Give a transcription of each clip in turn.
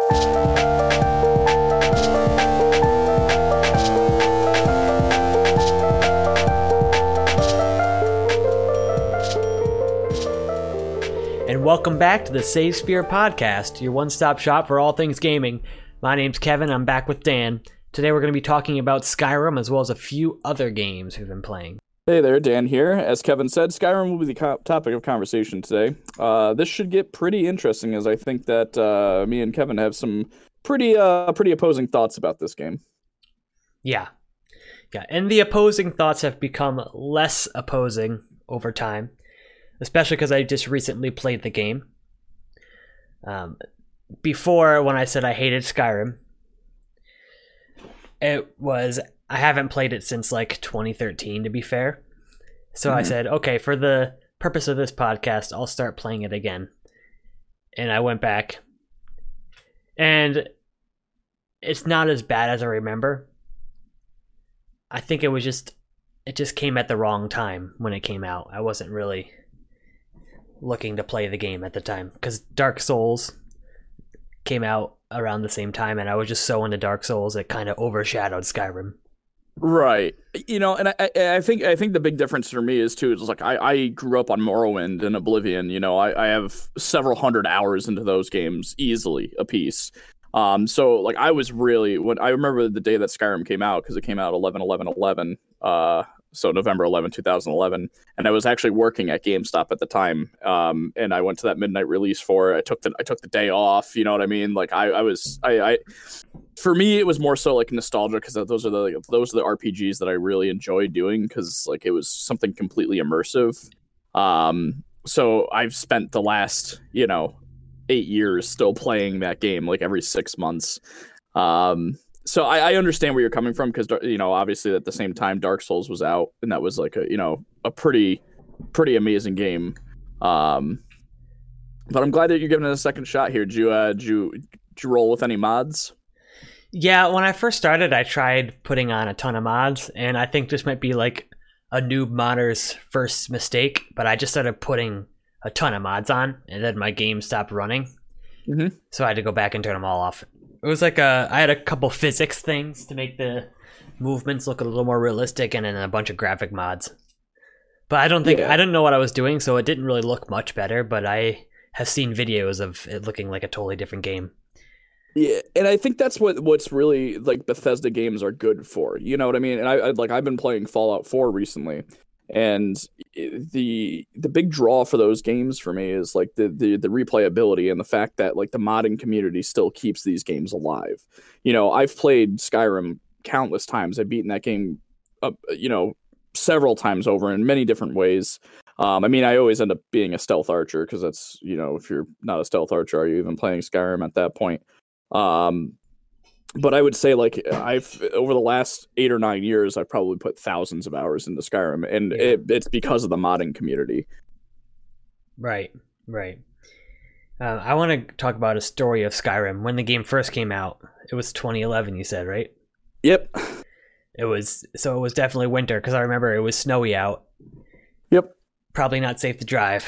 And welcome back to the Save Sphere podcast, your one stop shop for all things gaming. My name's Kevin, I'm back with Dan. Today we're going to be talking about Skyrim as well as a few other games we've been playing. Hey there, Dan here. As Kevin said, Skyrim will be the co- topic of conversation today. Uh, this should get pretty interesting, as I think that uh, me and Kevin have some pretty uh, pretty opposing thoughts about this game. Yeah. Yeah, and the opposing thoughts have become less opposing over time especially because I just recently played the game. Um, before, when I said I hated Skyrim, it was I haven't played it since like 2013, to be fair. So mm-hmm. I said, okay, for the purpose of this podcast, I'll start playing it again. And I went back, and it's not as bad as I remember. I think it was just it just came at the wrong time when it came out. I wasn't really looking to play the game at the time because Dark Souls came out around the same time, and I was just so into Dark Souls it kind of overshadowed Skyrim. Right. You know, and I, I think I think the big difference for me is too is like I, I grew up on Morrowind and Oblivion. You know, I, I have several hundred hours into those games easily a piece. Um, so like I was really when I remember the day that Skyrim came out because it came out 11 11 11 uh so November 11, 2011. And I was actually working at GameStop at the time. Um, and I went to that midnight release for it. I took the I took the day off. You know what I mean? Like I, I was I, I for me it was more so like nostalgia because those are the like, those are the RPGs that I really enjoy doing because like it was something completely immersive. Um, so I've spent the last you know eight years still playing that game like every six months. Um, so I, I, understand where you're coming from because you know obviously at the same time Dark Souls was out and that was like a you know a pretty pretty amazing game. Um, but I'm glad that you're giving it a second shot here. Did you uh, did you, did you roll with any mods? Yeah, when I first started, I tried putting on a ton of mods, and I think this might be like a noob modder's first mistake. But I just started putting a ton of mods on, and then my game stopped running. Mm-hmm. So I had to go back and turn them all off it was like a I had a couple physics things to make the movements look a little more realistic, and then a bunch of graphic mods. But I don't think yeah. I didn't know what I was doing, so it didn't really look much better. But I have seen videos of it looking like a totally different game. Yeah, and I think that's what what's really like Bethesda games are good for. You know what I mean? And I, I like I've been playing Fallout 4 recently, and the the big draw for those games for me is like the, the the replayability and the fact that like the modding community still keeps these games alive. You know, I've played Skyrim countless times. I've beaten that game up, you know, several times over in many different ways. Um, I mean, I always end up being a stealth archer because that's you know, if you're not a stealth archer, are you even playing Skyrim at that point? Um, but I would say like I've over the last eight or nine years, I've probably put thousands of hours into Skyrim, and yeah. it, it's because of the modding community. Right, right. Uh, I want to talk about a story of Skyrim when the game first came out. It was 2011, you said, right? Yep. It was so it was definitely winter because I remember it was snowy out. Yep. Probably not safe to drive,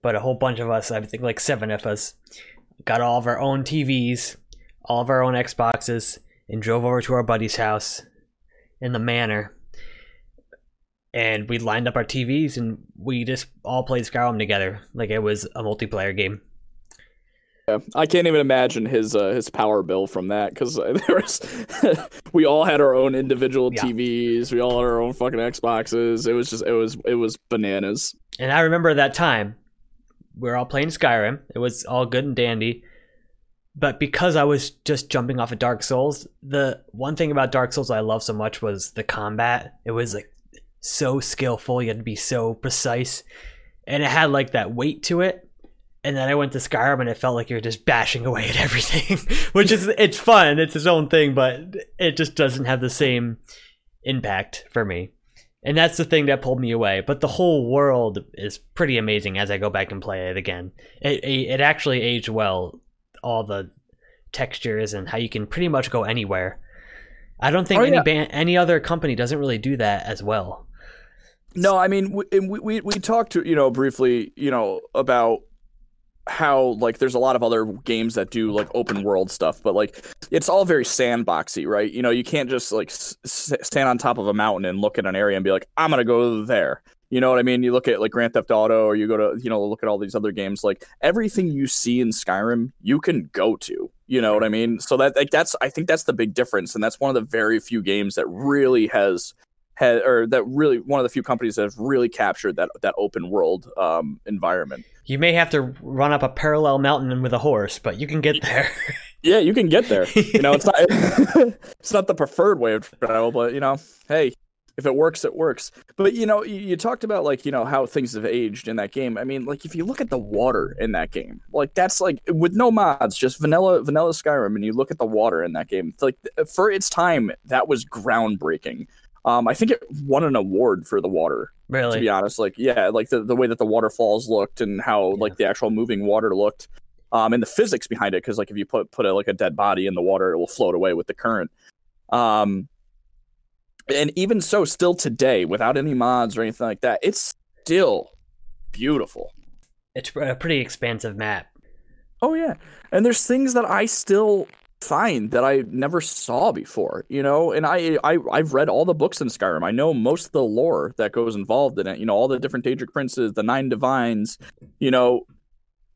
but a whole bunch of us, I think like seven of us, got all of our own TVs all of our own Xboxes and drove over to our buddy's house in the manor. And we lined up our TVs and we just all played Skyrim together like it was a multiplayer game. Yeah, I can't even imagine his uh, his power bill from that because there was we all had our own individual yeah. TVs, we all had our own fucking Xboxes. It was just it was it was bananas. And I remember that time we were all playing Skyrim. It was all good and dandy, but because I was just jumping off of Dark Souls, the one thing about Dark Souls I love so much was the combat. It was like so skillful, you had to be so precise, and it had like that weight to it. And then I went to Skyrim and it felt like you're just bashing away at everything, which is it's fun, it's its own thing, but it just doesn't have the same impact for me. And that's the thing that pulled me away. But the whole world is pretty amazing as I go back and play it again. It, it actually aged well all the textures and how you can pretty much go anywhere. I don't think oh, any yeah. band, any other company doesn't really do that as well. No, I mean we, we we talked to you know briefly you know about how like there's a lot of other games that do like open world stuff but like it's all very sandboxy right you know you can't just like s- stand on top of a mountain and look at an area and be like i'm gonna go there you know what i mean you look at like grand theft auto or you go to you know look at all these other games like everything you see in skyrim you can go to you know what i mean so that like that's i think that's the big difference and that's one of the very few games that really has had or that really one of the few companies that have really captured that that open world um, environment. You may have to run up a parallel mountain with a horse, but you can get there. yeah, you can get there. You know, it's not it's not the preferred way of travel, but you know, hey, if it works, it works. But you know, you, you, talked about like you know how things have aged in that game. I mean, like if you look at the water in that game, like that's like with no mods, just vanilla vanilla Skyrim, and you look at the water in that game, like for its time, that was groundbreaking. Um, I think it won an award for the water. Really? To be honest, like yeah, like the, the way that the waterfalls looked and how yeah. like the actual moving water looked, um, and the physics behind it. Because like if you put put a, like a dead body in the water, it will float away with the current. Um, and even so, still today, without any mods or anything like that, it's still beautiful. It's a pretty expansive map. Oh yeah, and there's things that I still find that I never saw before, you know. And I, I I've read all the books in Skyrim. I know most of the lore that goes involved in it. You know, all the different Daedric princes, the nine divines, you know.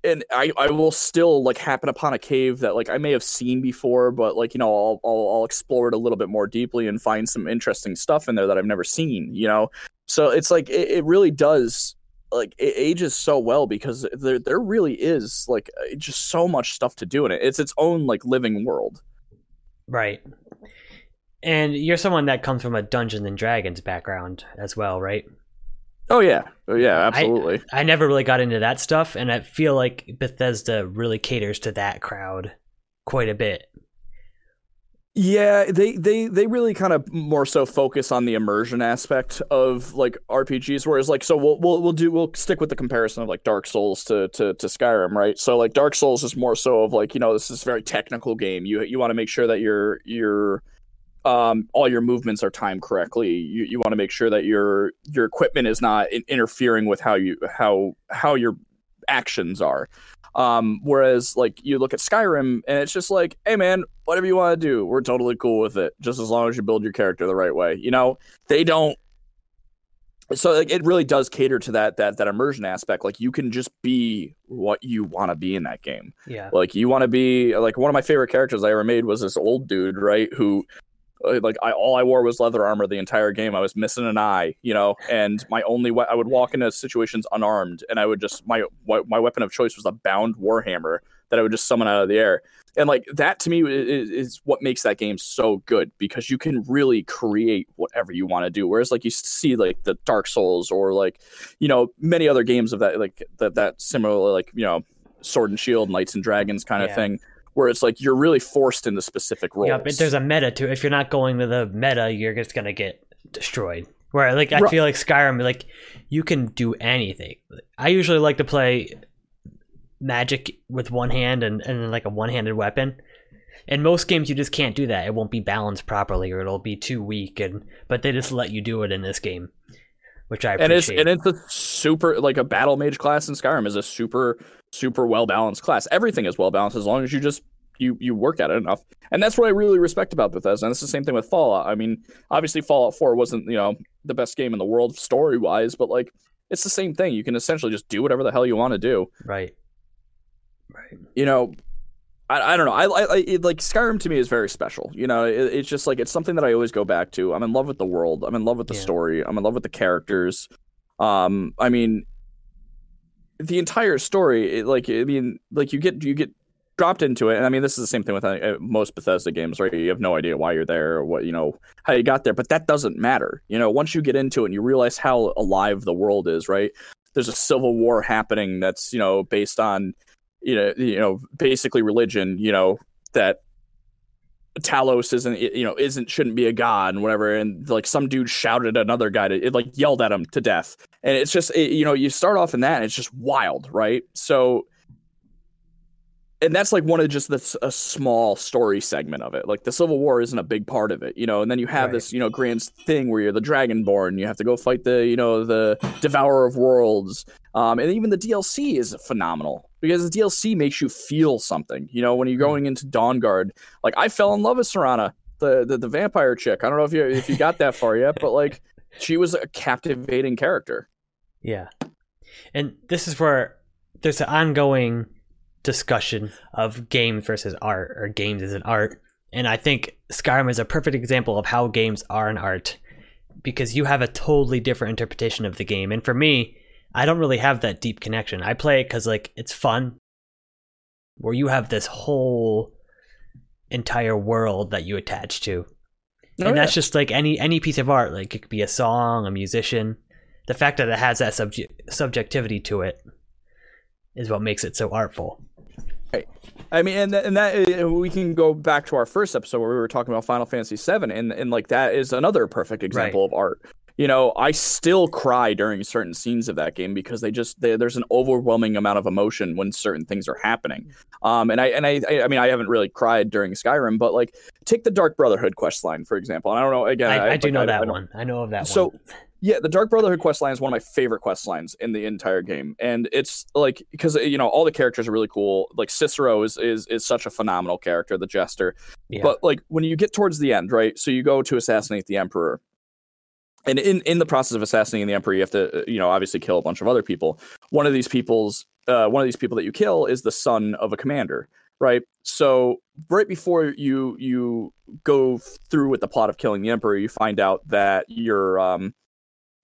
And I, I will still like happen upon a cave that like I may have seen before, but like you know I'll, I'll I'll explore it a little bit more deeply and find some interesting stuff in there that I've never seen. You know, so it's like it, it really does like it ages so well because there there really is like uh, just so much stuff to do in it. It's its own like living world. Right. And you're someone that comes from a Dungeons and Dragons background as well, right? Oh yeah. Oh yeah, absolutely. I, I never really got into that stuff and I feel like Bethesda really caters to that crowd quite a bit. Yeah, they they they really kind of more so focus on the immersion aspect of like RPGs, whereas like so we'll we'll we'll do we'll stick with the comparison of like Dark Souls to to to Skyrim, right? So like Dark Souls is more so of like you know this is a very technical game. You you want to make sure that your your um all your movements are timed correctly. You you want to make sure that your your equipment is not in- interfering with how you how how your actions are. Um, whereas like you look at Skyrim and it's just like, hey man, whatever you want to do, we're totally cool with it, just as long as you build your character the right way. You know, they don't. So like, it really does cater to that that that immersion aspect. Like you can just be what you want to be in that game. Yeah. Like you want to be like one of my favorite characters I ever made was this old dude, right? Who Uh, like I all I wore was leather armor the entire game. I was missing an eye, you know, and my only we- I would walk into situations unarmed, and I would just my my weapon of choice was a bound warhammer that I would just summon out of the air, and like that to me is, is what makes that game so good because you can really create whatever you want to do. Whereas like you see like the Dark Souls or like you know many other games of that like that that similar like you know Sword and Shield, Knights and Dragons kind of yeah. thing where it's like you're really forced into specific roles. Yeah, but there's a meta to it. If you're not going to the meta, you're just gonna get destroyed. Where like I right. feel like Skyrim, like you can do anything. I usually like to play magic with one hand and, and like a one-handed weapon. In most games, you just can't do that. It won't be balanced properly, or it'll be too weak. And but they just let you do it in this game, which I appreciate. And it's and it's a super like a battle mage class in Skyrim is a super super well balanced class. Everything is well balanced as long as you just you you work at it enough. And that's what I really respect about Bethesda. And it's the same thing with Fallout. I mean, obviously Fallout 4 wasn't, you know, the best game in the world story wise, but like it's the same thing. You can essentially just do whatever the hell you want to do. Right. Right. You know, I, I don't know. I, I, I it, like Skyrim to me is very special. You know, it, it's just like it's something that I always go back to. I'm in love with the world. I'm in love with the yeah. story. I'm in love with the characters. Um, I mean, the entire story, like I mean, like you get you get dropped into it. And I mean, this is the same thing with uh, most Bethesda games, right? You have no idea why you're there or what you know how you got there, but that doesn't matter. You know, once you get into it and you realize how alive the world is, right? There's a civil war happening that's you know based on you know you know basically religion. You know that Talos isn't you know isn't shouldn't be a god and whatever and like some dude shouted at another guy to it like yelled at him to death and it's just it, you know you start off in that and it's just wild right so and that's like one of just this a small story segment of it like the civil war isn't a big part of it you know and then you have right. this you know grand thing where you're the dragonborn you have to go fight the you know the devourer of worlds um and even the dlc is phenomenal because the DLC makes you feel something. You know, when you're going into Dawnguard, like I fell in love with Serana, the, the the vampire chick. I don't know if you if you got that far yet, but like she was a captivating character. Yeah. And this is where there's an ongoing discussion of games versus art or games as an art. And I think Skyrim is a perfect example of how games are an art because you have a totally different interpretation of the game. And for me, I don't really have that deep connection. I play it because like it's fun, where you have this whole entire world that you attach to, oh, and yeah. that's just like any any piece of art. Like it could be a song, a musician. The fact that it has that subject subjectivity to it is what makes it so artful. Right. I mean, and and that uh, we can go back to our first episode where we were talking about Final Fantasy VII, and and like that is another perfect example right. of art you know, I still cry during certain scenes of that game because they just they, there's an overwhelming amount of emotion when certain things are happening. Um, and I and I I mean I haven't really cried during Skyrim, but like take the Dark Brotherhood quest line for example. And I don't know again. I, I, I do know I, that one. I know of that so, one. So yeah, the Dark Brotherhood quest line is one of my favorite quest lines in the entire game, and it's like because you know all the characters are really cool. Like Cicero is is is such a phenomenal character, the Jester. Yeah. But like when you get towards the end, right? So you go to assassinate the Emperor, and in in the process of assassinating the emperor you have to uh, you know obviously kill a bunch of other people. One of these people's uh, one of these people that you kill is the son of a commander right? So right before you you go through with the plot of killing the emperor you find out that you're um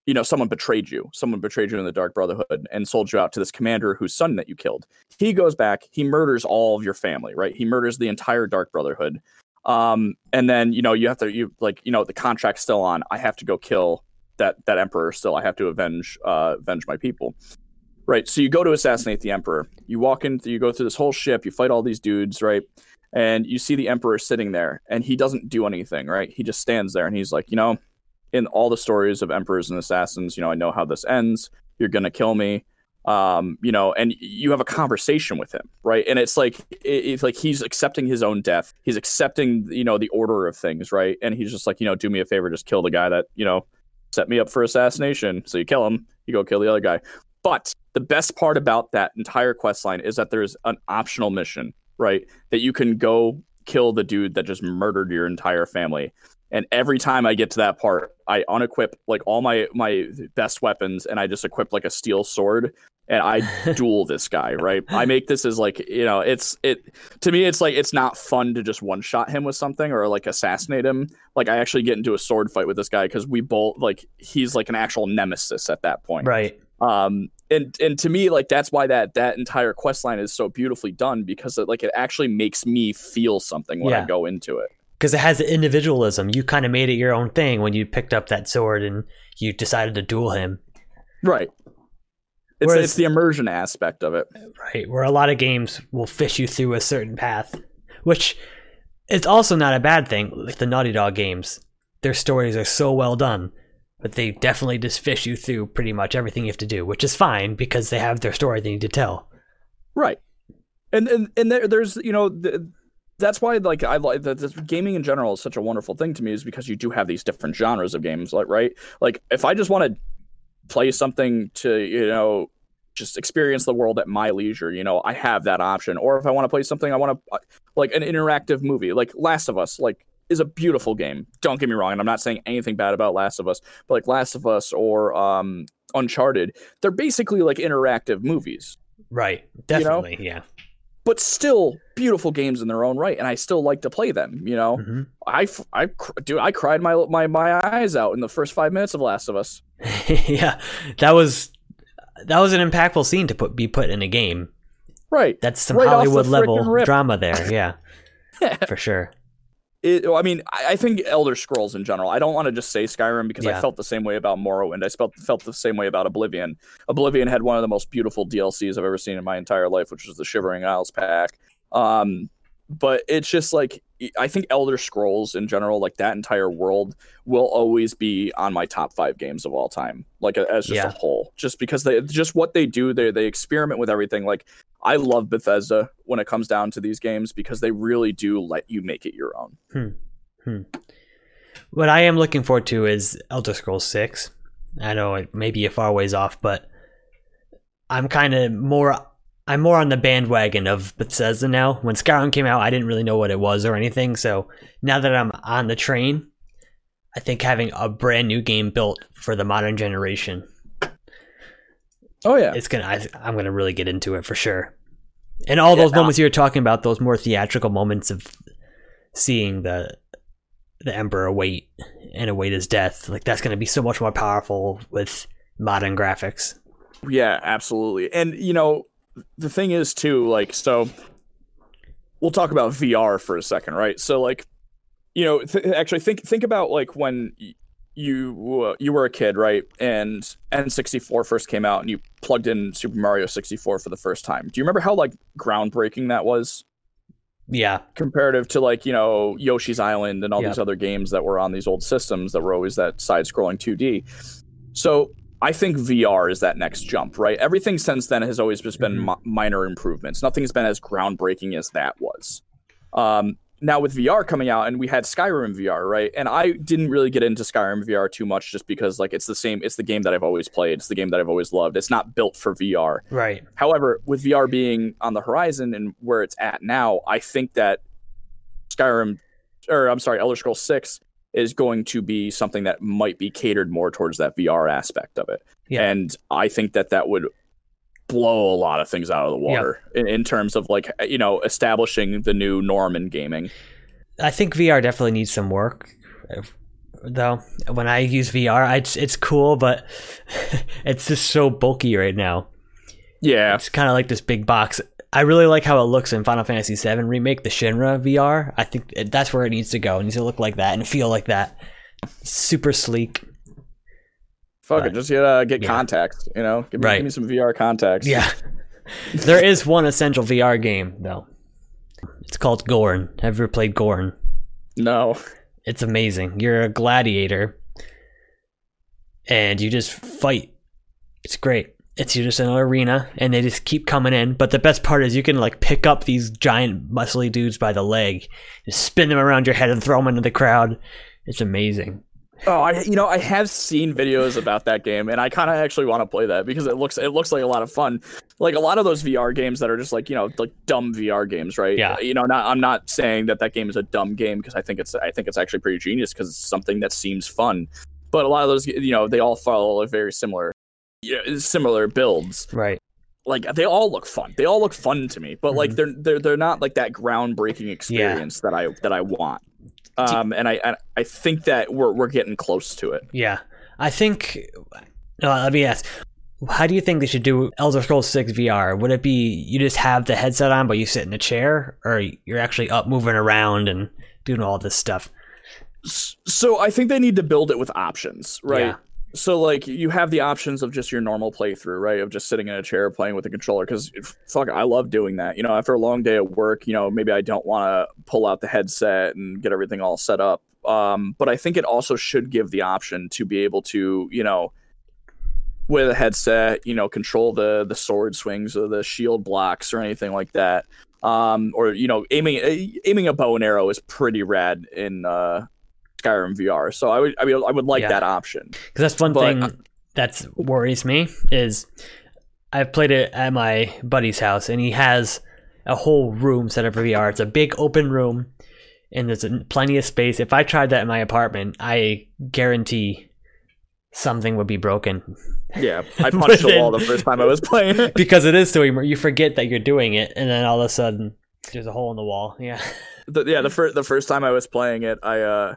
you know someone betrayed you. Someone betrayed you in the dark brotherhood and sold you out to this commander whose son that you killed. He goes back he murders all of your family right? He murders the entire dark brotherhood um, and then you know you have to you like you know the contract's still on. I have to go kill that that emperor. Still, I have to avenge uh, avenge my people. Right. So you go to assassinate the emperor. You walk in. You go through this whole ship. You fight all these dudes. Right. And you see the emperor sitting there, and he doesn't do anything. Right. He just stands there, and he's like, you know, in all the stories of emperors and assassins, you know, I know how this ends. You're gonna kill me um, you know, and you have a conversation with him, right? And it's like it's like he's accepting his own death. He's accepting, you know, the order of things, right? And he's just like, you know, do me a favor, just kill the guy that you know set me up for assassination. So you kill him, you go kill the other guy. But the best part about that entire quest line is that there's an optional mission, right? That you can go kill the dude that just murdered your entire family. And every time I get to that part, I unequip like all my my best weapons and I just equip like a steel sword and I duel this guy, right? I make this as like, you know, it's it to me it's like it's not fun to just one shot him with something or like assassinate him. Like I actually get into a sword fight with this guy cuz we both like he's like an actual nemesis at that point. Right. Um and and to me like that's why that that entire quest line is so beautifully done because it, like it actually makes me feel something when yeah. I go into it. Cuz it has individualism. You kind of made it your own thing when you picked up that sword and you decided to duel him. Right. It's, Whereas, it's the immersion aspect of it. Right. Where a lot of games will fish you through a certain path, which it's also not a bad thing. Like the Naughty Dog games, their stories are so well done, but they definitely just fish you through pretty much everything you have to do, which is fine because they have their story they need to tell. Right. And and, and there, there's, you know, the, that's why like I like that gaming in general is such a wonderful thing to me is because you do have these different genres of games like right like if I just want to play something to you know just experience the world at my leisure you know i have that option. Or if i want to play something i want to uh, like an interactive movie like last of us like is a beautiful game don't get me wrong and i'm not saying anything bad about last of us but like last of us or um uncharted they're basically like interactive movies. Right. Definitely you know? yeah but still beautiful games in their own right and i still like to play them you know? Mm-hmm. i i dude i cried my my my eyes out in the first 5 minutes of last of us. Yeah that was that was an impactful scene to put be put in a game. Right. That's some right hollywood level drama there yeah. For sure it, I mean, I think Elder Scrolls in general. I don't want to just say Skyrim because yeah. I felt the same way about Morrowind. I felt felt the same way about Oblivion. Oblivion had one of the most beautiful DLCs I've ever seen in my entire life, which was the Shivering Isles pack. Um, but it's just like I think Elder Scrolls in general, like that entire world, will always be on my top five games of all time, like as just yeah. a whole. Just because they just what they do, they they experiment with everything. Like I love Bethesda when it comes down to these games because they really do let you make it your own. Hmm. Hmm. What I am looking forward to is Elder Scrolls Six. I know it may be a far ways off, but I'm kind of more I'm more on the bandwagon of Bethesda now. When Skyrim came out, I didn't really know what it was or anything. So now that I'm on the train, I think having a brand new game built for the modern generation, Oh yeah, it's gonna. I, I'm gonna really get into it for sure. And all those Yeah. moments you were talking about, those more theatrical moments of seeing the the Emperor await and await his death, like that's gonna be so much more powerful with modern graphics. Yeah, absolutely. And you know, the thing is too, like, so we'll talk about VR for a second, right? So, like, you know, th- actually think think about like when y- you uh, you were a kid, right? And N64 first came out, and you plugged in Super Mario 64 for the first time. Do you remember how like groundbreaking that was? Yeah, comparative to like you know Yoshi's Island and all Yeah. these other games that were on these old systems that were always that side-scrolling 2D. So I think VR is that next jump, right? Everything since then has always just been Mhm. mi- minor improvements. Nothing's been as groundbreaking as that was. Um, now with VR coming out, and we had Skyrim VR, right? And I didn't really get into Skyrim VR too much, just because like it's the same. It's the game that I've always played. It's the game that I've always loved. It's not built for VR. right. However, with VR being on the horizon and where it's at now, I think that Skyrim, or I'm sorry, Elder Scrolls Six is going to be something that might be catered more towards that VR aspect of it. Yeah. And I think that that would blow a lot of things out of the water in, in terms of like you know establishing the new norm in gaming. I think VR definitely needs some work. Though when I use VR, I, it's it's cool, but it's just so bulky right now. Yeah, It's kind of like this big box. I really like how it looks in Final Fantasy VII remake, the Shinra VR. I think that's where it needs to go. It needs to look like that and feel like that. Super sleek. fuck But- it, just get uh, get yeah. contacts. You know, give me, Right. give me some VR contacts. Yeah. there is one essential VR game though. It's called Gorn. Have you ever played Gorn? No. It's amazing. You're a gladiator and you just fight. It's great. It's just an arena and they just keep coming in. But the best part is you can like pick up these giant muscly dudes by the leg, just spin them around your head and throw them into the crowd. It's amazing. Oh, I you know I have seen videos about that game, and I kind of actually want to play that because it looks it looks like a lot of fun. Like a lot of those VR games that are just like you know like dumb VR games, right? Yeah. You know, not I'm not saying that that game is a dumb game because I think it's I think it's actually pretty genius because it's something that seems fun. But a lot of those, you know, they all follow a very similar, know, similar builds. Right. Like they all look fun. They all look fun to me, but like Mhm. they're they're they're not like that groundbreaking experience that I that I want. Um, and I, I I think that we're we're getting close to it. Yeah. I think no, let me ask. How do you think they should do Elder Scrolls 6 VR? Would it be you just have the headset on but you sit in a chair or you're actually up moving around and doing all this stuff? So I think they need to build it with options, right? Yeah. So like you have the options of just your normal playthrough, right? Of just sitting in a chair playing with the controller because fuck, I love doing that. You know, after a long day at work, you know, maybe I don't want to pull out the headset and get everything all set up. Um, but I think it also should give the option to be able to, you know, with a headset, you know, control the the sword swings or the shield blocks or anything like that. Um, or you know, aiming aiming a bow and arrow is pretty rad in uh, Skyrim VR. So I would I mean I would like Yeah. that option. Because that's one But, thing uh, that worries me is I've played it at my buddy's house and he has a whole room set up for VR. It's a big open room and there's plenty of space. If I tried that in my apartment, I guarantee something would be broken Yeah, I punched a wall the first time I was playing it. because it is so you forget that you're doing it and then all of a sudden there's a hole in the wall. Yeah. The, yeah, the first the first time I was playing it, I uh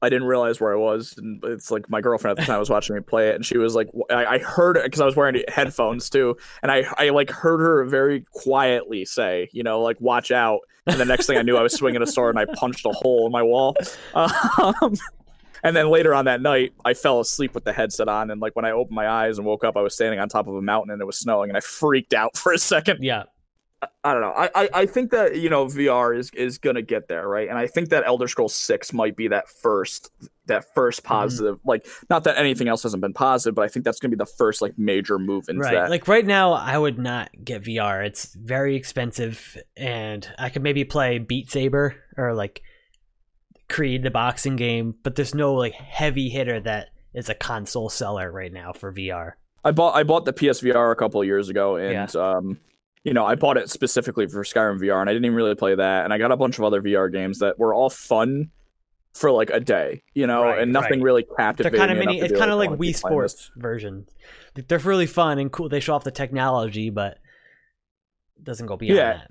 I didn't realize where I was, and it's like my girlfriend at the time was watching me play it, and she was like, I, I heard it because I was wearing headphones too, and I I like heard her very quietly say, you know, like watch out, and the next thing I knew, I was swinging a sword and I punched a hole in my wall. Um, and then later on that night, I fell asleep with the headset on, and like when I opened my eyes and woke up, I was standing on top of a mountain and it was snowing, and I freaked out for a second. Yeah. I don't know. I, I, I think that you know VR is is gonna get there, right? And I think that Elder Scrolls Six might be that first that first Mm-hmm. positive. Like, not that anything else hasn't been positive, but I think that's gonna be the first like major move into Right. that. Like right now, I would not get VR. It's very expensive, and I could maybe play Beat Saber or like Creed, the boxing game, but there's no like heavy hitter that is a console seller right now for VR. I bought I bought the PSVR a couple of years ago, and um, you know, I bought it specifically for Skyrim VR, and I didn't even really play that. And I got a bunch of other VR games that were all fun for like a day, you know, Right, and nothing right. really They're kind of mini. It's kind of like oh, Wii playing this. Sports version. They're really fun and cool. They show off the technology, but it doesn't go beyond Yeah. that.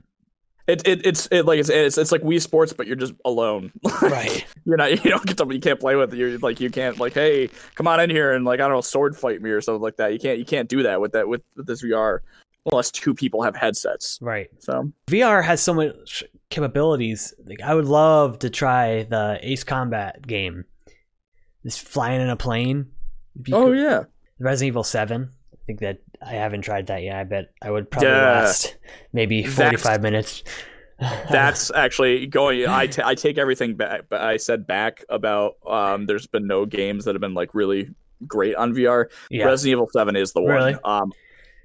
It, it it's it like it's, it's it's like Wii Sports, but you're just alone. Right. you're not you don't get to you can't play with it. You're like you can't like hey come on in here and like I don't know sword fight me or something like that. You can't you can't do that with that with, with this VR unless two people have headsets. Right. So VR has so much capabilities. Like I would love to try the Ace Combat game. Just flying in a plane. Oh could- yeah, Resident Evil Seven. I think that I haven't tried that yet. I bet I would probably Yeah. last maybe That's- forty-five minutes. that's actually going. I I take everything back. But I said back about um. There's been no games that have been like really great on VR. yeah. Resident Evil Seven is the one. Really? Um,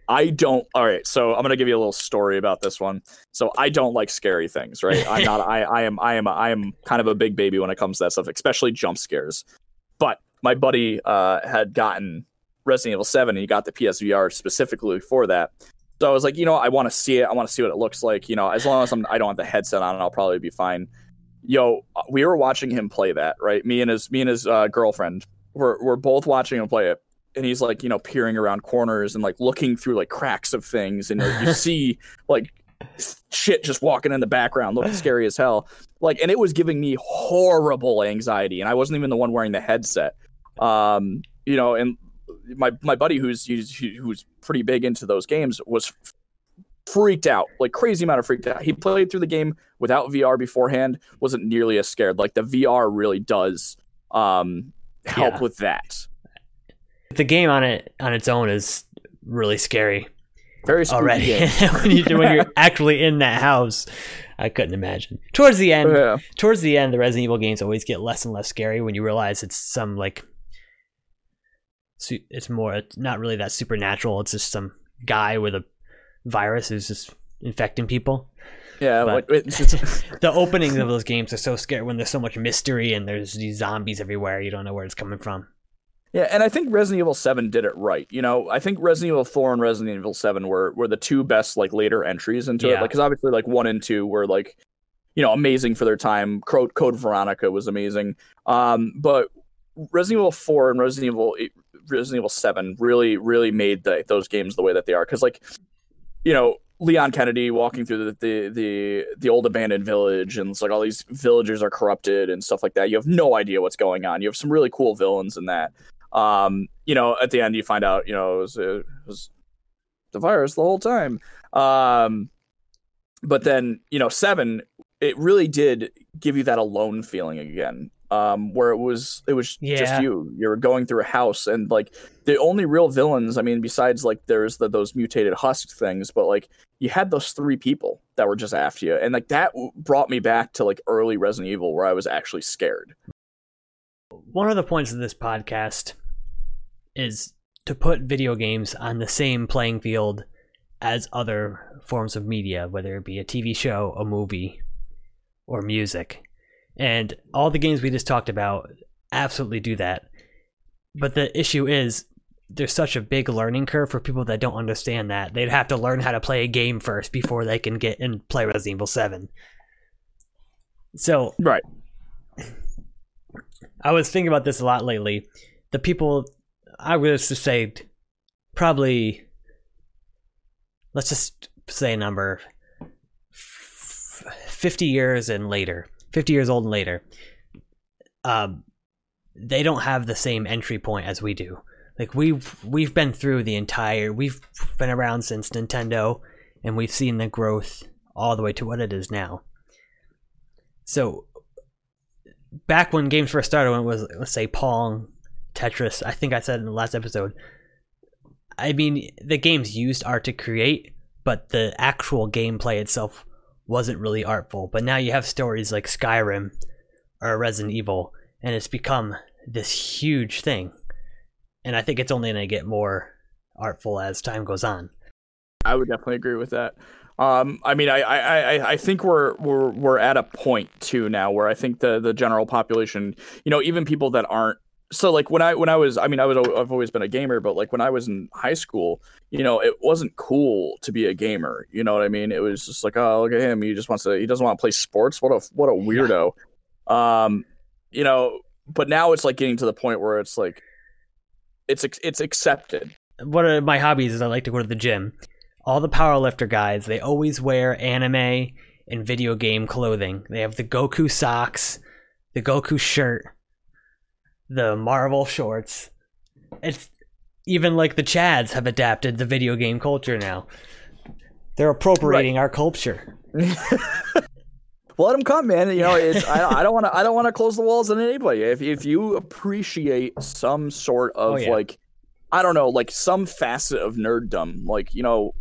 I don't. All right, so I'm gonna give you a little story about this one. So I don't like scary things, right? I'm not. I I am I am I am kind of a big baby when it comes to that stuff, especially jump scares. But my buddy uh had gotten Resident Evil Seven, and he got the PSVR specifically for that. So I was like, you know, I want to see it. I want to see what it looks like. You know, as long as I'm, I don't have the headset on, I'll probably be fine. Yo, we were watching him play that, right? Me and his me and his uh, girlfriend were we're both watching him play it and he's like you know peering around corners and like looking through like cracks of things and like, you see like shit just walking in the background looking scary as hell. Like and it was giving me horrible anxiety and i wasn't even the one wearing the headset. Um you know and my my buddy who's who's, who's pretty big into those games was freaked out like crazy amount of freaked out. He played through the game without vr beforehand wasn't nearly as scared. Like the vr really does um help Yeah. with that the game on it on its own is really scary very spooky already. when, you, when you're actually in that house, I couldn't imagine. Towards the end, yeah towards the end, the Resident Evil games always get less and less scary when you realize it's some like it's more it's not really that supernatural. It's just some guy with a virus who's just infecting people. yeah But- like it's, it's, The openings of those games are so scary when there's so much mystery and there's these zombies everywhere. You don't know where it's coming from. Yeah, and I think Resident Evil 7 did it right. You know, I think Resident Evil 4 and Resident Evil 7 were were the two best like later entries into it. Like cuz obviously like 1 and 2 were like you know, amazing for their time. Code Code Veronica was amazing. Um but Resident Evil 4 and Resident Evil Resident Evil 7 really really made the, those games the way that they are cuz like you know, Leon Kennedy walking through the, the the the old abandoned village and it's like all these villagers are corrupted and stuff like that. You have no idea what's going on. You have some really cool villains in that um you know at the end you find out you know it was, it was the virus the whole time. Um but then you know seven it really did give you that alone feeling again um where it was it was Yeah. just you. You were going through a house and like the only real villains i mean besides like there's the, those mutated husk things but like you had those three people that were just after you. And like that brought me back to like early resident evil where i was actually scared. One of the points of this podcast is to put video games on the same playing field as other forms of media, whether it be a TV show, a movie, or music. And all the games we just talked about absolutely do that. But the issue is there's such a big learning curve for people that don't understand that. They'd have to learn how to play a game first before they can get and play Resident Evil 7. So right I was thinking about this a lot lately. The people, I was to say, probably, let's just say a number, f- 50 years and later, 50 years old and later, um, they don't have the same entry point as we do. Like we've we've been through the entire we've been around since Nintendo and we've seen the growth all the way to what it is now. So back when games first started, when it was let's say Pong, Tetris, I think I said in the last episode. I mean, the games used art to create, but the actual gameplay itself wasn't really artful. But now you have stories like Skyrim or Resident Evil, and it's become this huge thing. And I think it's only going to get more artful as time goes on. I would definitely agree with that. Um, I mean, I, I, I, think we're we're we're at a point too now where I think the the general population, you know, even people that aren't so like when I when I was I mean I was I've always been a gamer, but like when I was in high school, you know, it wasn't cool to be a gamer. You know what I mean? It was just like, oh, look at him. He just wants to. He doesn't want to play sports. What a what a weirdo. Yeah. Um, you know, but now it's like getting to the point where it's like, it's it's accepted. One of my hobbies is I like to go to the gym. All the powerlifter guys, they always wear anime and video game clothing. They have the Goku socks, the Goku shirt the Marvel shorts. It's even like the Chads have adapted the video game culture now. They're appropriating right. our culture. Let them come, man. You know, it's I, don't want to. I don't want to close the walls on anybody. If if you appreciate some sort of oh, yeah. like, I don't know, like some facet of nerddom, like you know,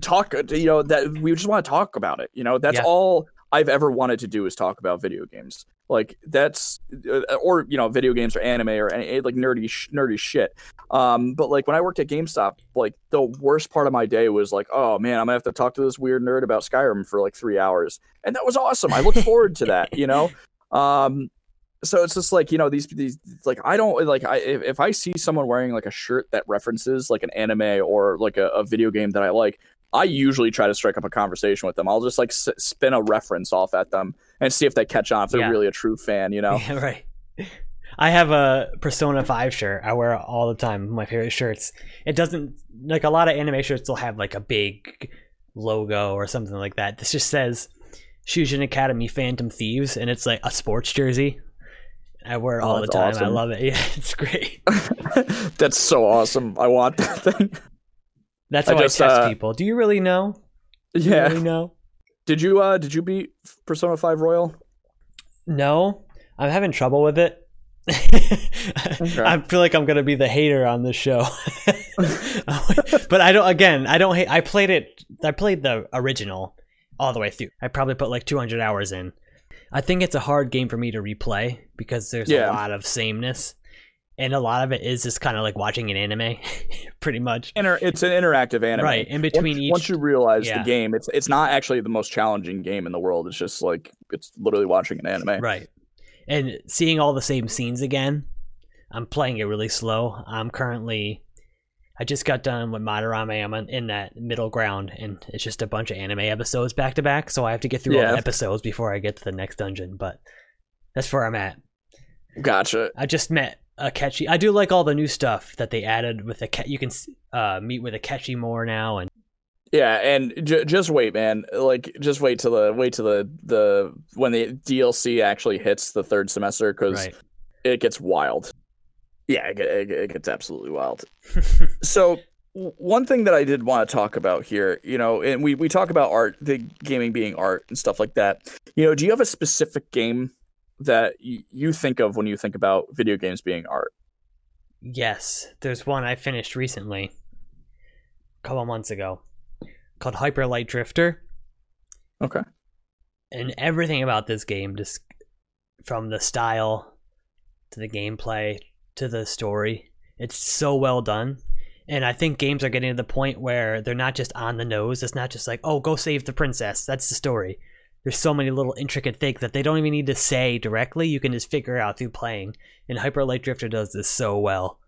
talk. You know that we just want to talk about it. You know, that's yeah. all I've ever wanted to do is talk about video games. Like that's uh, or you know video games or anime or any like nerdy nerdy shit. Um, but like when I worked at GameStop, like the worst part of my day was like, oh man, I'm gonna have to talk to this weird nerd about Skyrim for like three hours, and that was awesome. I look forward to that, you know. Um, so it's just like you know these these like I don't like I if, if I see someone wearing like a shirt that references like an anime or like a, a video game that I like, I usually try to strike up a conversation with them. I'll just like s- spin a reference off at them and see if they catch on if they're yeah. really a true fan, you know? Yeah, right. I have a Persona 5 shirt. I wear it all the time. My favorite shirts. It doesn't like a lot of anime shirts will have like a big logo or something like that. This just says Shujin Academy Phantom Thieves and it's like a sports jersey. I wear it oh, all the time. Awesome. I love it. Yeah, it's great. that's so awesome. I want that thing. That's how I, just, I test uh, people. Do you really know? Do yeah. really know? Did you uh did you beat Persona 5 Royal? No. I'm having trouble with it. okay. I feel like I'm gonna be the hater on this show, but I don't. Again, I don't hate. I played it. I played the original all the way through. I probably put like 200 hours in. I think it's a hard game for me to replay because there's yeah. a lot of sameness and a lot of it is just kind of like watching an anime, pretty much. Inter- it's an interactive anime, right? In between once, each, once you realize yeah. the game, it's it's not actually the most challenging game in the world. It's just like it's literally watching an anime, right? And seeing all the same scenes again. I'm playing it really slow. I'm currently, I just got done with Madarame. I'm in that middle ground, and it's just a bunch of anime episodes back to back. So I have to get through yeah. all the episodes before I get to the next dungeon. But that's where I'm at. Gotcha. I just met Akechi. I do like all the new stuff that they added with the you can uh, meet with Akechi more now and yeah, and j- just wait, man. Like, just wait till the wait till the the when the DLC actually hits the third semester because right. it gets wild. Yeah, it, it, it gets absolutely wild. so, one thing that I did want to talk about here, you know, and we we talk about art, the gaming being art and stuff like that. You know, do you have a specific game that y- you think of when you think about video games being art? Yes, there's one I finished recently, a couple months ago, called Hyper Light Drifter. Okay. And everything about this game, just from the style to the gameplay to the story, it's so well done. And I think games are getting to the point where they're not just on the nose. It's not just like, oh, go save the princess. That's the story there's so many little intricate things that they don't even need to say directly. You can just figure out through playing. And Hyper Light Drifter does this so well.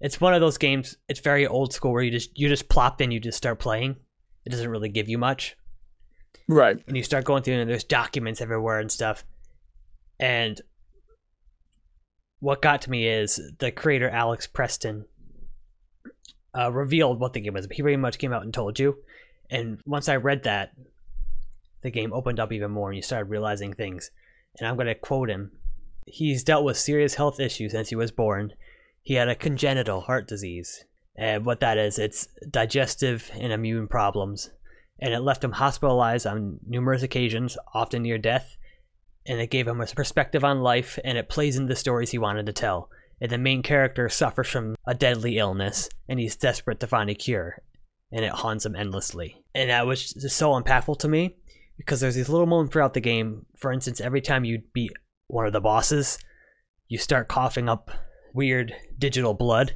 It's one of those games. It's very old school where you just you just plop in, you just start playing. It doesn't really give you much, right? And you start going through, and there's documents everywhere and stuff. And what got to me is the creator Alex Preston uh, revealed what the game was. He pretty much came out and told you. And once I read that, the game opened up even more and you started realizing things. And I'm going to quote him He's dealt with serious health issues since he was born. He had a congenital heart disease. And what that is, it's digestive and immune problems. And it left him hospitalized on numerous occasions, often near death. And it gave him a perspective on life, and it plays into the stories he wanted to tell. And the main character suffers from a deadly illness, and he's desperate to find a cure. And it haunts him endlessly. And that was just so impactful to me because there's these little moments throughout the game. For instance, every time you beat one of the bosses, you start coughing up weird digital blood.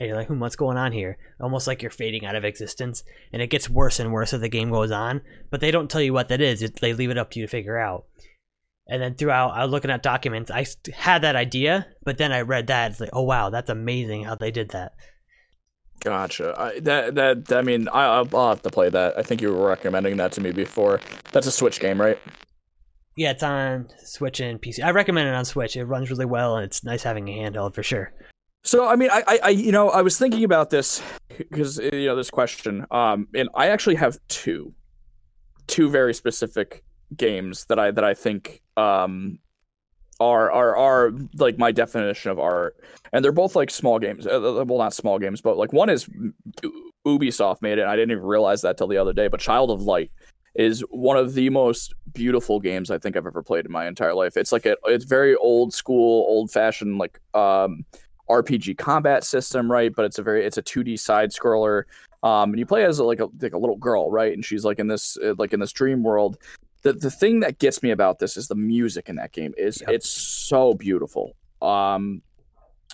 And you're like, hmm, what's going on here? Almost like you're fading out of existence. And it gets worse and worse as the game goes on. But they don't tell you what that is. It, they leave it up to you to figure out. And then throughout, I was looking at documents. I had that idea, but then I read that. It's like, oh wow, that's amazing how they did that. Gotcha. I, that that I mean, I, I'll have to play that. I think you were recommending that to me before. That's a Switch game, right? Yeah, it's on Switch and PC. I recommend it on Switch. It runs really well, and it's nice having a handheld for sure. So, I mean, I, I, I you know, I was thinking about this because you know this question, um, and I actually have two, two very specific games that I that I think um are are are like my definition of art, and they're both like small games. Uh, well, not small games, but like one is Ubisoft made it. I didn't even realize that till the other day. But Child of Light is one of the most beautiful games I think I've ever played in my entire life. It's like a it's very old school, old fashioned like um RPG combat system, right? But it's a very it's a 2D side scroller. Um, and you play as a, like a like a little girl, right? And she's like in this uh, like in this dream world, the the thing that gets me about this is the music in that game is yep. it's so beautiful. Um,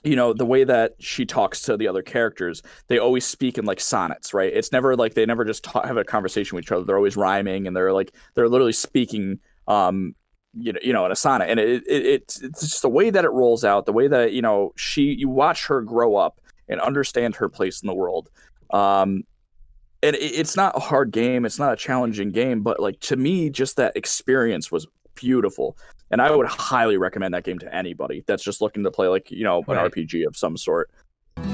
you know the way that she talks to the other characters they always speak in like sonnets right it's never like they never just talk, have a conversation with each other they're always rhyming and they're like they're literally speaking um you know you know in a sonnet and it, it it's it's just the way that it rolls out the way that you know she you watch her grow up and understand her place in the world um and it's not a hard game it's not a challenging game but like to me just that experience was beautiful and i would highly recommend that game to anybody that's just looking to play like you know an right. rpg of some sort.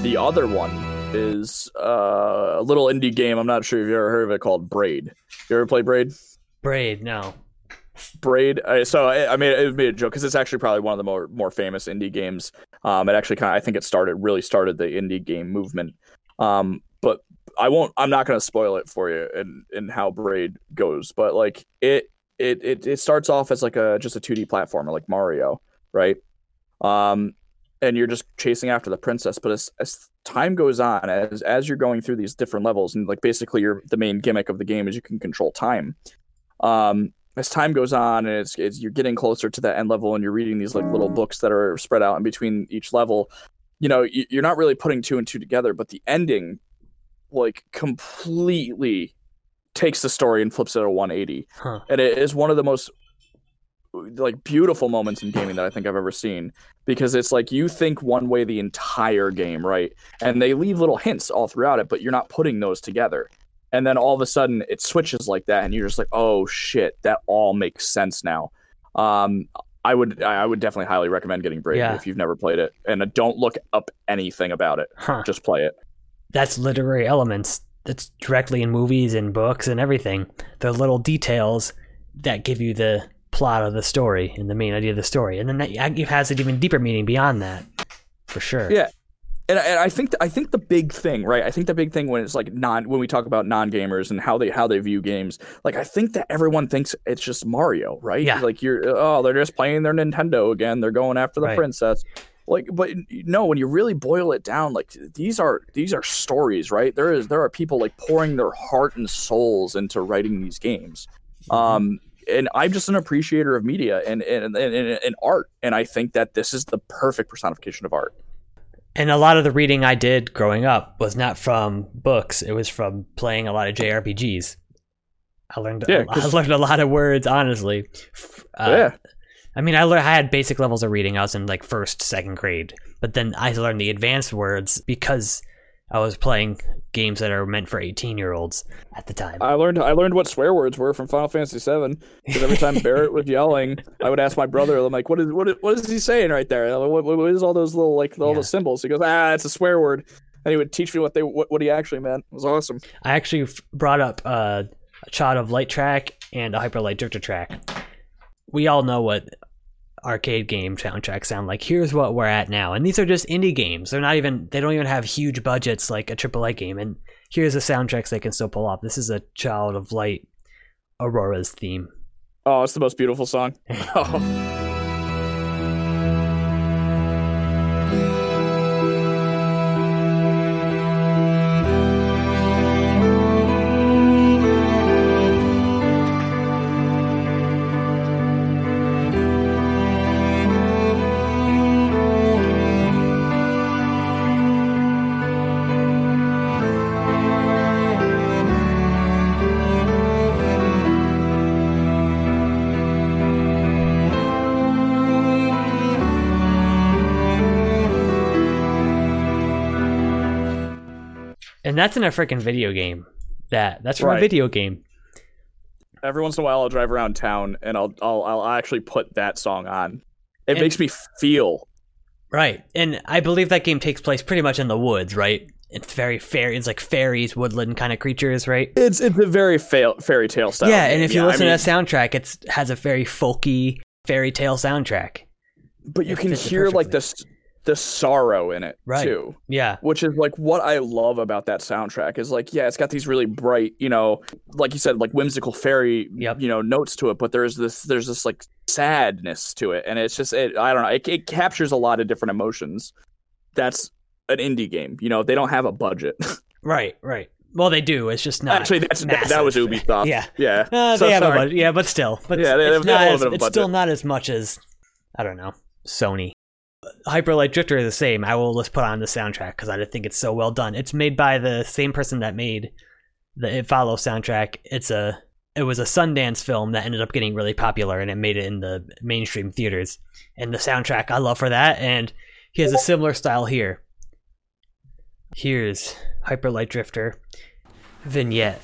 The other one is uh, a little indie game i'm not sure if you've ever heard of it called braid. You ever play braid? Braid no. Braid so i mean it made a joke because it's actually probably one of the more more famous indie games. Um it actually kind of i think it started really started the indie game movement. Um I won't. I'm not going to spoil it for you and and how Braid goes, but like it it it it starts off as like a just a 2D platformer like Mario, right? Um, and you're just chasing after the princess. But as as time goes on, as as you're going through these different levels, and like basically, you're the main gimmick of the game is you can control time. Um, as time goes on and it's, it's you're getting closer to that end level and you're reading these like little books that are spread out in between each level you know you're not really putting two and two together but the ending like completely takes the story and flips it at a 180 huh. and it is one of the most like beautiful moments in gaming that I think I've ever seen because it's like you think one way the entire game, right? And they leave little hints all throughout it, but you're not putting those together. And then all of a sudden it switches like that and you're just like, "Oh shit, that all makes sense now." Um I would I would definitely highly recommend getting Braid yeah. if you've never played it. And don't look up anything about it. Huh. Just play it that's literary elements that's directly in movies and books and everything. The little details that give you the plot of the story and the main idea of the story, and then that has an even deeper meaning beyond that, for sure. Yeah, and, and I think I think the big thing, right? I think the big thing when it's like non when we talk about non gamers and how they how they view games, like I think that everyone thinks it's just Mario, right? Yeah. Like you're oh they're just playing their Nintendo again. They're going after the right. princess like but no when you really boil it down like these are these are stories right? There is there are people like pouring their heart and souls into writing these games. Mm-hmm. um and i'm just an appreciator of media and and, and and art and i think that this is the perfect personification of art. And a lot of the reading i did growing up was not from books. It was from playing a lot of jrpgs i learned yeah, I learned a lot of words honestly. Uh, yeah I mean, I learned I had basic levels of reading. I was in like first, second grade, but then I learned the advanced words because I was playing games that are meant for 18 year olds at the time. I learned I learned what swear words were from Final Fantasy VII because every time Barret was yelling, I would ask my brother, I'm like, what is what is, what is he saying right there? What, what is all those little like all yeah. the symbols? He goes, ah, it's a swear word, and he would teach me what they what, what he actually meant. It was awesome. I actually brought up uh, a Child of Light track and a Hyper Light Drifter track we all know what arcade game soundtracks sound like. Here's what we're at now. And these are just indie games. They're not even they don't even have huge budgets like a AAA game. And here's the soundtracks they can still pull off. This is a Child of Light Aurora's theme. Oh, it's the most beautiful song. oh. and that's in a freaking video game. That that's from a video game. Every once in a while, I'll drive around town and I'll I'll I'll actually put that song on. It And- makes me feel Right. And I believe that game takes place pretty much in the woods, right? It's very fairy. It's like fairies, woodland kind of creatures, right? it's it's a very fa- fairy tale style. yeah, and if you I listen mean, to the soundtrack, it's has a very folky fairy tale soundtrack. but you it can hear like perfectly. The sorrow in it Right. too. Yeah. which is like what I love about that soundtrack is like yeah it's got these really bright you know like you said like whimsical fairy Yep. you know notes to it but there's this there's this like sadness to it and it's just it, I don't know it, it captures a lot of different emotions that's an indie game you know they don't have a budget Right, right. Well, they do. It's just not. actually that's that, that was massive. Ubisoft Yeah. yeah Uh, So they have a budget. Yeah, but still. But Yeah, they- it's, they have a not little as, bit of a it's still not as much as, I don't know, Sony. Hyper Light Drifter is the same. I will just put on the soundtrack because I think it's so well done. It's made by the same person that made the It Follows soundtrack. It's a it was a Sundance film that ended up getting really popular and it made it in the mainstream theaters. And the soundtrack I love for that. And he has a similar style here. Here's Hyper Light Drifter vignette.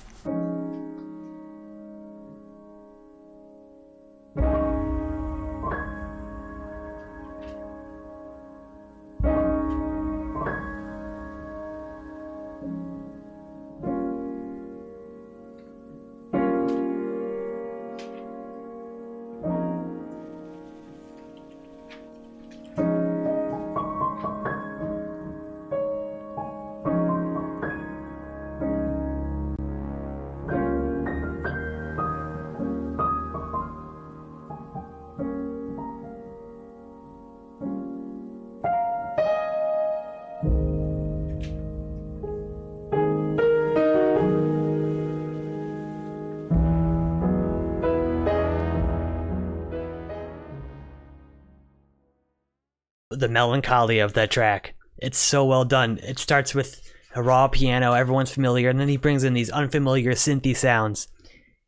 Melancholy of that track. It's so well done. It starts with a raw piano, everyone's familiar, and then he brings in these unfamiliar synthy sounds,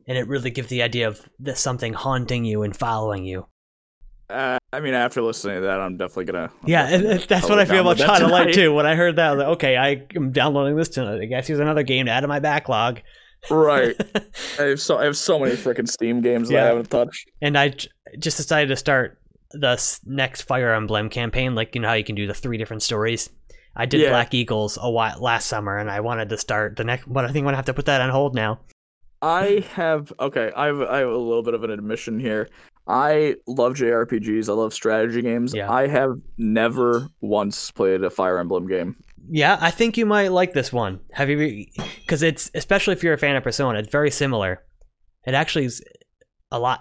and it really gives the idea of something haunting you and following you. uh, I mean after listening to that I'm definitely gonna I'm Yeah, definitely and that's what I feel about Child of Light too. When I heard that, I was like, okay, I am downloading this tonight. I guess here's another game to add to my backlog. right I have so I have so many freaking Steam games that I haven't touched and I j- just decided to start the next Fire Emblem campaign. Like you know how you can do the three different stories. I did Yeah. Black Eagles a while last summer, and I wanted to start the next. But I think I'm gonna have to put that on hold now. I have okay. I have I have a little bit of an admission here. I love JRPGs. I love strategy games. Yeah. I have never once played a Fire Emblem game. Yeah, I think you might like this one. Have you? Because it's especially if you're a fan of Persona, it's very similar. It actually is a lot,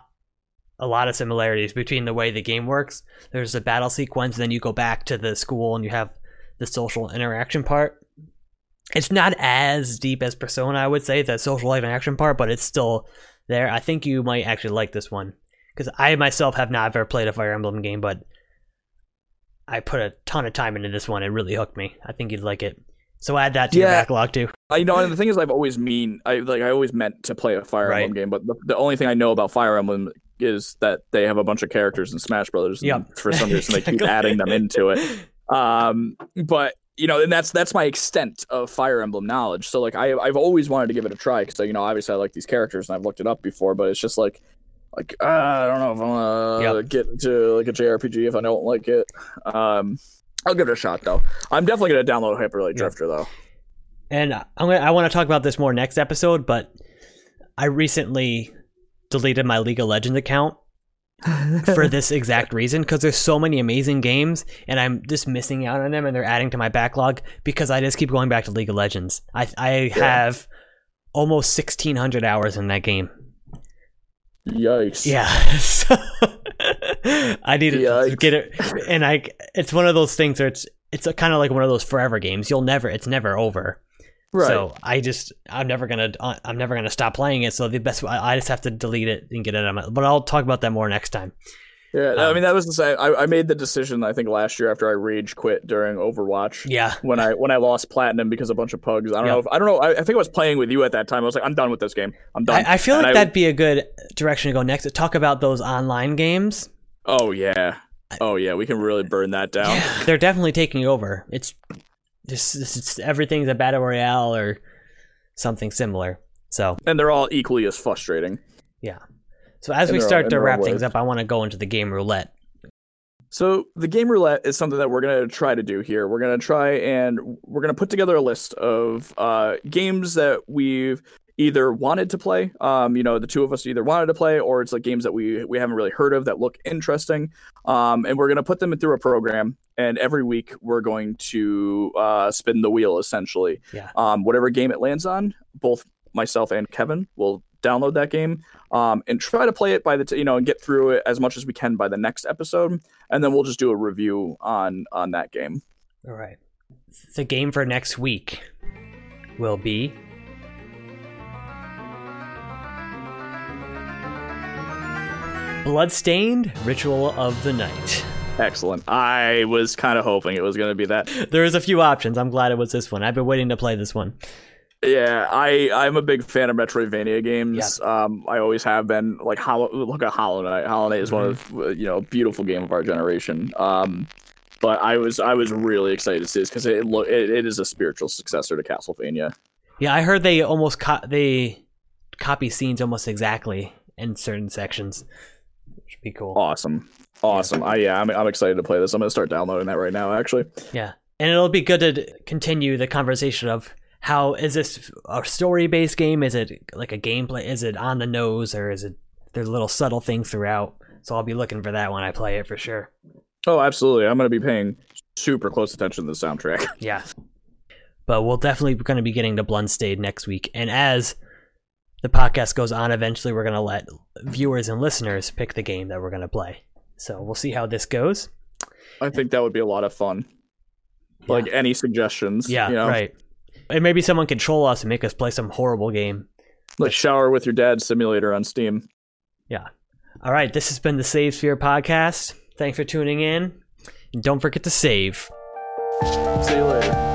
a lot of similarities between the way the game works. There's a battle sequence, and then you go back to the school, and you have the social interaction part. It's not as deep as Persona, I would say, the social life interaction part, but it's still there. I think you might actually like this one because I myself have not ever played a Fire Emblem game, but I put a ton of time into this one. It really hooked me. I think you'd like it. So add that to your Yeah. backlog too. I you know, and the thing is, I've always mean I like I always meant to play a Fire Right. Emblem game, but the, the only thing I know about Fire Emblem is that they have a bunch of characters in Smash Brothers. and Yep. For some reason, they keep adding them into it. Um, but you know, and that's that's my extent of Fire Emblem knowledge. So like, I I've always wanted to give it a try because you know, obviously I like these characters and I've looked it up before, but it's just like. Like uh, I don't know if I want to Yep. get into like a JRPG if I don't like it. Um, I'll give it a shot though. I'm definitely gonna download Hyper Light Yep. Drifter though. And I'm gonna, I want to talk about this more next episode, but I recently deleted my League of Legends account for this exact reason because there's so many amazing games and I'm just missing out on them and they're adding to my backlog because I just keep going back to League of Legends. I I have almost 1600 hours in that game. Yikes. Yeah. So I need to get it and I it's one of those things where it's it's kind of like one of those forever games. You'll never it's never over. Right. So I just I'm never gonna uh, I'm never gonna stop playing it. So the best I I just have to delete it and get it on my. But I'll talk about that more next time. yeah, I um, mean that was the same. I, I made the decision I think last year after I rage quit during Overwatch Yeah, when I when I lost platinum because a bunch of pugs. I don't Yeah. know. If, I don't know. I, I think I was playing with you at that time. I was like, I'm done with this game. I'm done. I, I feel And like I- that'd be a good direction to go next. To talk about those online games. Oh yeah. Oh yeah. We can really burn that down. Yeah, they're definitely taking over. It's just, just everything's a battle royale or something similar. So and they're all equally as frustrating. yeah. So as we start to wrap things up, I want to go into the game roulette. So the game roulette is something that we're gonna try to do here. We're gonna try and we're gonna put together a list of uh, games that we've either wanted to play. Um, you know, the two of us either wanted to play, or it's like games that we we haven't really heard of that look interesting. Um, and we're gonna put them through a program, and every week we're going to uh, spin the wheel essentially. Yeah. Um, whatever game it lands on, both myself and Kevin will download that game um, and try to play it by the t- you know and get through it as much as we can by the next episode and then we'll just do a review on on that game All right. The game for next week will be Bloodstained Ritual of the Night. excellent i was kind of hoping it was going to be that There is a few options. I'm glad it was this one. I've been waiting to play this one. yeah i i'm a big fan of metroidvania games um i always have been like hollow look at hollow knight hollow knight is one of uh, you know beautiful game of our generation um but i was i was really excited to see this because it look it, it is a spiritual successor to castlevania Yeah, I heard they almost co- they copy scenes almost exactly in certain sections. Which would be cool. awesome awesome i yeah I'm, I'm excited to play this i'm gonna start downloading that right now actually Yeah. And it'll be good to continue the conversation of how is this a story based game? Is it like a gameplay? Is it on the nose or is it there's little subtle things throughout? So I'll be looking for that when I play it for sure. Oh, absolutely. I'm going to be paying super close attention to the soundtrack. Yeah. But we'll definitely be going to be getting to Bloodstained next week. And as the podcast goes on, eventually we're going to let viewers and listeners pick the game that we're going to play. So we'll see how this goes. I think that would be a lot of fun. Like any suggestions? Yeah, you know? right. And maybe someone control us and make us play some horrible game. Like shower with your dad simulator on Steam. Yeah. All right, this has been the Save Sphere podcast. Thanks for tuning in. And don't forget to save. See you later.